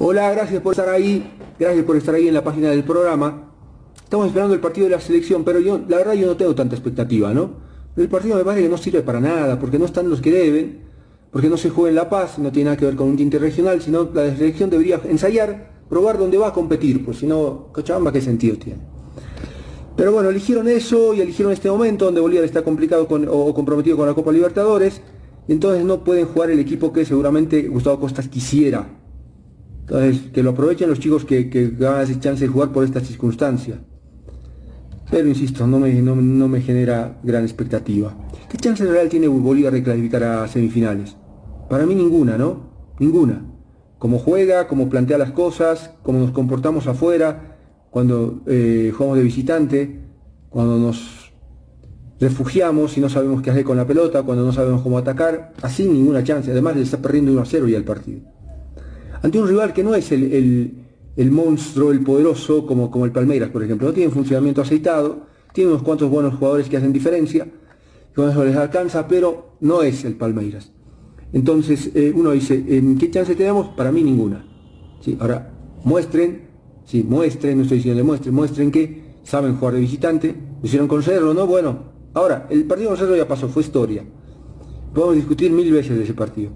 Hola, gracias por estar ahí, gracias por estar ahí en la página del programa. Estamos esperando el partido de la selección, pero yo, la verdad, yo no tengo tanta expectativa, ¿no? El partido me parece que no sirve para nada, porque no están los que deben, porque no se juega en La Paz, no tiene nada que ver con un tinte regional, sino la selección debería ensayar, probar dónde va a competir, pues si no, Cochabamba, ¿qué sentido tiene? Pero bueno, eligieron eso y eligieron este momento donde Bolívar está complicado o comprometido con la Copa Libertadores, entonces no pueden jugar el equipo que seguramente Gustavo Costas quisiera. Entonces, que lo aprovechen los chicos que, que ganan esa chance de jugar por esta circunstancia. Pero insisto, no me, no, me genera gran expectativa. ¿Qué chance real tiene Bolívar de clasificar a semifinales? Para mí ninguna, ¿no? Ninguna. Como juega, como plantea las cosas, como nos comportamos afuera, cuando eh, jugamos de visitante, cuando nos refugiamos y no sabemos qué hacer con la pelota, cuando no sabemos cómo atacar, así ninguna chance. Además le está perdiendo 1 a 0 ya el partido ante un rival que no es el, monstruo, el poderoso, como, como el Palmeiras, por ejemplo. No tiene funcionamiento aceitado, tiene unos cuantos buenos jugadores que hacen diferencia, con eso les alcanza, pero no es el Palmeiras. Entonces eh, uno dice, ¿en qué chance tenemos? Para mí ninguna. ¿Sí? Ahora, muestren, sí, muestren, no estoy diciendo demuestren, muestren que saben jugar de visitante, hicieron con Cerro, ¿no? Bueno, ahora, el partido con Cerro ya pasó, fue historia. Podemos discutir mil veces de ese partido.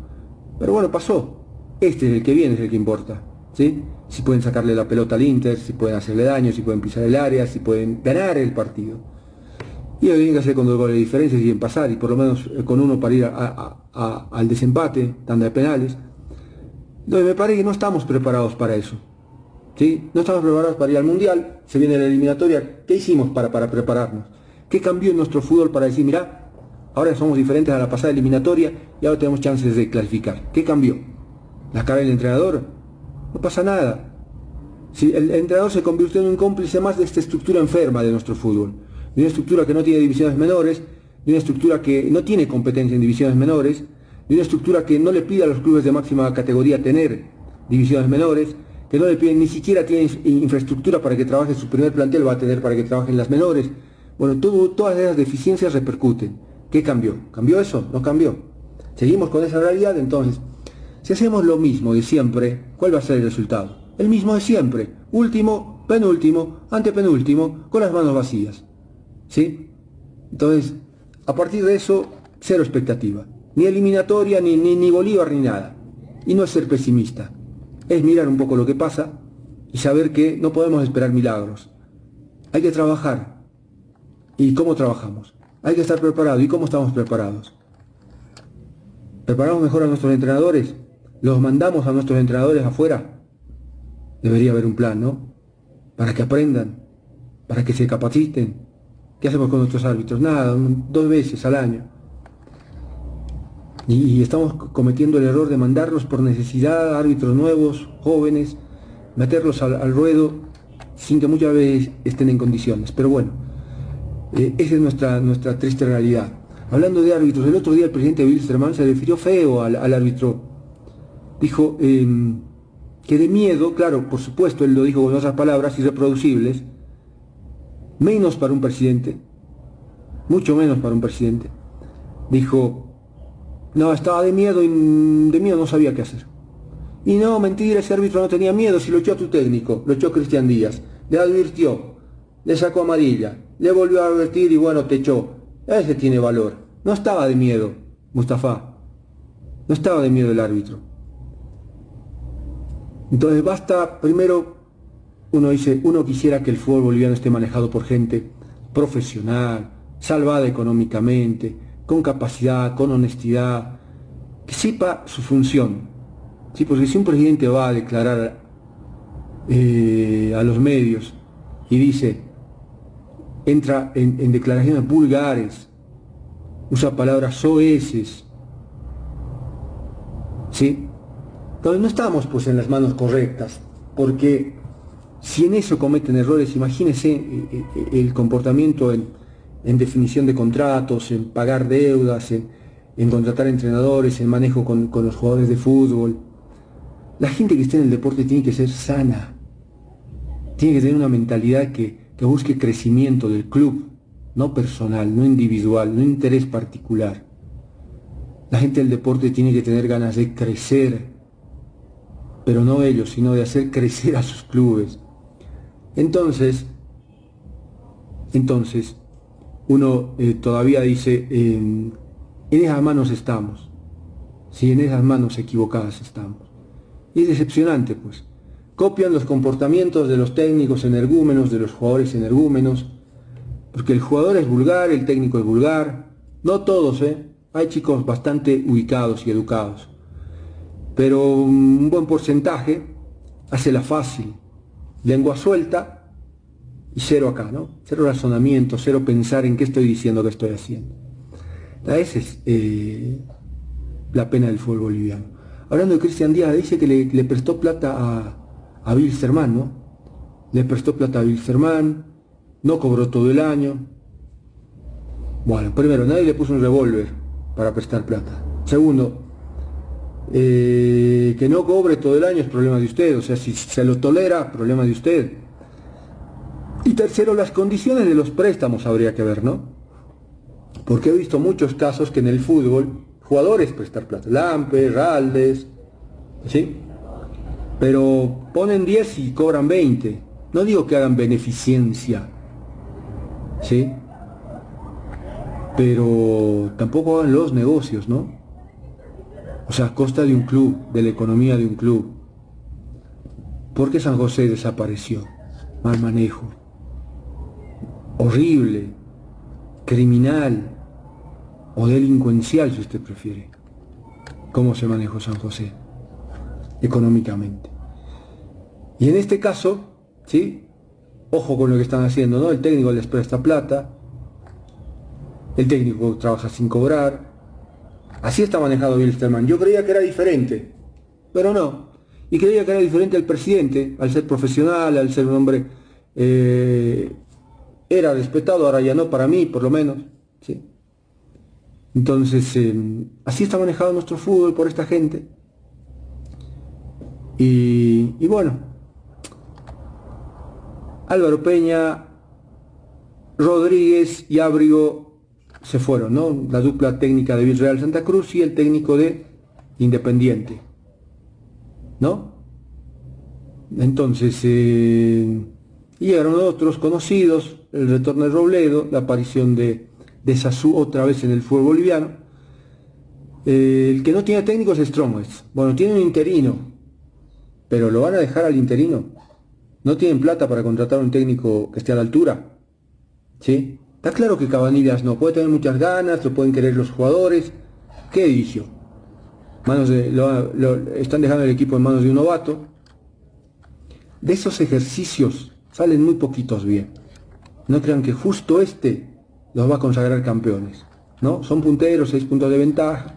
Pero bueno, pasó. Este es el que viene, es el que importa. ¿sí? Si pueden sacarle la pelota al Inter, si pueden hacerle daño, si pueden pisar el área, si pueden ganar el partido. Y lo tienen que hacer con dos goles de diferencia y en pasar, y por lo menos eh, con uno para ir al desempate, tanda de penales. Entonces me parece que no estamos preparados para eso. ¿sí? No estamos preparados para ir al Mundial, se viene la eliminatoria. ¿Qué hicimos para, para prepararnos? ¿Qué cambió en nuestro fútbol para decir, mira, ahora somos diferentes a la pasada eliminatoria y ahora tenemos chances de clasificar? ¿Qué cambió? la cara del entrenador, no pasa nada. Si el entrenador se convirtió en un cómplice más de esta estructura enferma de nuestro fútbol, de una estructura que no tiene divisiones menores, de una estructura que no tiene competencia en divisiones menores, de una estructura que no le pide a los clubes de máxima categoría tener divisiones menores, que no le piden ni siquiera tiene infraestructura para que trabaje su primer plantel, va a tener para que trabajen las menores. Bueno, todas esas deficiencias repercuten. ¿Qué cambió? ¿Cambió eso? No cambió. Seguimos con esa realidad, entonces si hacemos lo mismo de siempre, ¿cuál va a ser el resultado? El mismo de siempre. Último, penúltimo, antepenúltimo, con las manos vacías. ¿Sí? Entonces, a partir de eso, cero expectativa. Ni eliminatoria, ni, ni, Bolívar, ni nada. Y no es ser pesimista. Es mirar un poco lo que pasa y saber que no podemos esperar milagros. Hay que trabajar. ¿Y cómo trabajamos? Hay que estar preparado. ¿Y cómo estamos preparados? ¿Preparamos mejor a nuestros entrenadores? los mandamos a nuestros entrenadores afuera. Debería haber un plan, ¿no? Para que aprendan, para que se capaciten. ¿Qué hacemos con nuestros árbitros? Nada, dos veces al año. Y, estamos cometiendo el error de mandarlos por necesidad árbitros nuevos, jóvenes, meterlos al, ruedo sin que muchas veces estén en condiciones. Pero bueno, eh, esa es nuestra, nuestra triste realidad. Hablando de árbitros, el otro día el presidente Wilstermann se refirió feo al, al árbitro dijo em, que de miedo, claro, por supuesto, él lo dijo con otras palabras irreproducibles, menos para un presidente, mucho menos para un presidente, dijo, no, estaba de miedo y de miedo no sabía qué hacer. Y no, mentira, ese árbitro no tenía miedo, si lo echó a tu técnico, lo echó Cristian Díaz, le advirtió, le sacó amarilla, le volvió a advertir y bueno, te echó. Ese tiene valor. No estaba de miedo, Mustafa. No estaba de miedo el árbitro. Entonces basta, primero, uno dice, uno quisiera que el fútbol boliviano esté manejado por gente profesional, salvada económicamente, con capacidad, con honestidad, que sepa su función. ¿Sí? Porque si un presidente va a declarar eh, a los medios y dice, entra en, en declaraciones vulgares, usa palabras soeces, ¿sí? Entonces no estamos pues en las manos correctas, porque si en eso cometen errores, imagínense eh, eh, el comportamiento en, definición de contratos, en pagar deudas, en, contratar entrenadores, en manejo con, los jugadores de fútbol. La gente que esté en el deporte tiene que ser sana, tiene que tener una mentalidad que, que busque crecimiento del club, no personal, no individual, no interés particular. La gente del deporte tiene que tener ganas de crecer, pero no ellos, sino de hacer crecer a sus clubes. Entonces, entonces, uno eh, todavía dice, en esas manos estamos, si en esas manos equivocadas estamos. Y es decepcionante, pues. Copian los comportamientos de los técnicos energúmenos, de los jugadores energúmenos, porque el jugador es vulgar, el técnico es vulgar, no todos, ¿eh? Hay chicos bastante ubicados y educados, pero un buen porcentaje hace la fácil, lengua suelta y cero acá, ¿no? Cero razonamiento, cero pensar en qué estoy diciendo, qué estoy haciendo. Esa es eh, la pena del fútbol boliviano. Hablando de Cristian Díaz, dice que le, prestó plata a, a Sermán, ¿no? Le prestó plata a Sermán, no cobró todo el año. Bueno, primero, nadie le puso un revólver para prestar plata. Segundo, eh, que no cobre todo el año es problema de usted, o sea, si se lo tolera, problema de usted. Y tercero, las condiciones de los préstamos habría que ver, ¿no? Porque he visto muchos casos que en el fútbol, jugadores prestar plata, Lampe, Raldes, ¿sí? Pero ponen 10 y cobran 20. No digo que hagan beneficencia, ¿sí? Pero tampoco hagan los negocios, ¿no? O sea, a costa de un club, de la economía de un club. ¿Por qué San José desapareció? Mal manejo horrible, criminal o delincuencial, si usted prefiere. ¿Cómo se manejó San José económicamente? Y en este caso, ¿sí? Ojo con lo que están haciendo, ¿no? El técnico les presta plata, el técnico trabaja sin cobrar. Así está manejado Wilstermann. Yo creía que era diferente, pero no. Y creía que era diferente al presidente, al ser profesional, al ser un hombre eh, era respetado, ahora ya no para mí, por lo menos. ¿sí? Entonces, em, así está manejado nuestro fútbol por esta gente. Y, bueno, Álvaro Peña, Rodríguez y Abrigo se fueron, ¿no? La dupla técnica de Villarreal Santa Cruz y el técnico de Independiente. ¿No? Entonces, eh, llegaron otros conocidos, el retorno de Robledo, la aparición de, de otra vez en el fútbol boliviano. Eh, el que no tiene técnico es Stromwitz. Bueno, tiene un interino, pero lo van a dejar al interino. No tienen plata para contratar un técnico que esté a la altura. ¿Sí? Está claro que Cabanillas no puede tener muchas ganas, lo pueden querer los jugadores. ¿Qué dijo? Manos de, están dejando el equipo en manos de un novato. De esos ejercicios salen muy poquitos bien. No crean que justo este los va a consagrar campeones. ¿no? Son punteros, seis puntos de ventaja.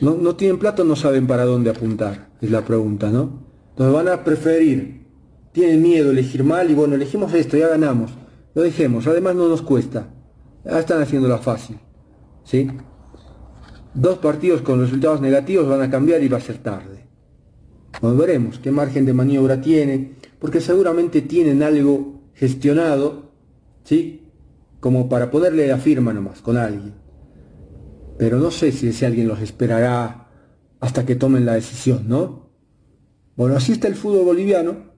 No, no tienen plata, no saben para dónde apuntar, es la pregunta, ¿no? Entonces van a preferir, tienen miedo, elegir mal y bueno, elegimos esto, ya ganamos. Lo dejemos, además no nos cuesta. Ya están haciendo la fácil. ¿Sí? Dos partidos con resultados negativos van a cambiar y va a ser tarde. Bueno, veremos qué margen de maniobra tiene, porque seguramente tienen algo gestionado, ¿sí? Como para poderle la firma nomás con alguien. Pero no sé si ese alguien los esperará hasta que tomen la decisión, ¿no? Bueno, así está el fútbol boliviano,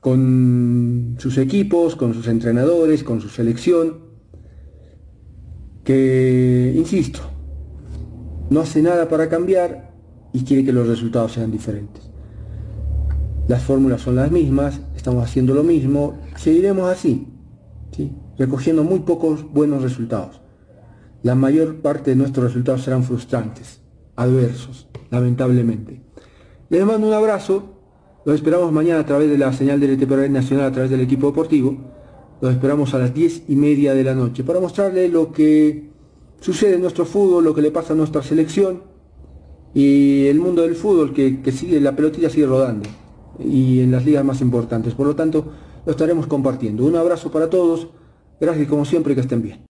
con sus equipos, con sus entrenadores, con su selección, que, insisto, no hace nada para cambiar y quiere que los resultados sean diferentes. Las fórmulas son las mismas, estamos haciendo lo mismo, seguiremos así, ¿sí? recogiendo muy pocos buenos resultados. La mayor parte de nuestros resultados serán frustrantes, adversos, lamentablemente. Les mando un abrazo, los esperamos mañana a través de la señal del ETPR Nacional, a través del equipo deportivo. Los esperamos a las diez y media de la noche para mostrarles lo que sucede en nuestro fútbol, lo que le pasa a nuestra selección y el mundo del fútbol que, que sigue, la pelotilla sigue rodando y en las ligas más importantes. Por lo tanto, lo estaremos compartiendo. Un abrazo para todos. Gracias como siempre que estén bien.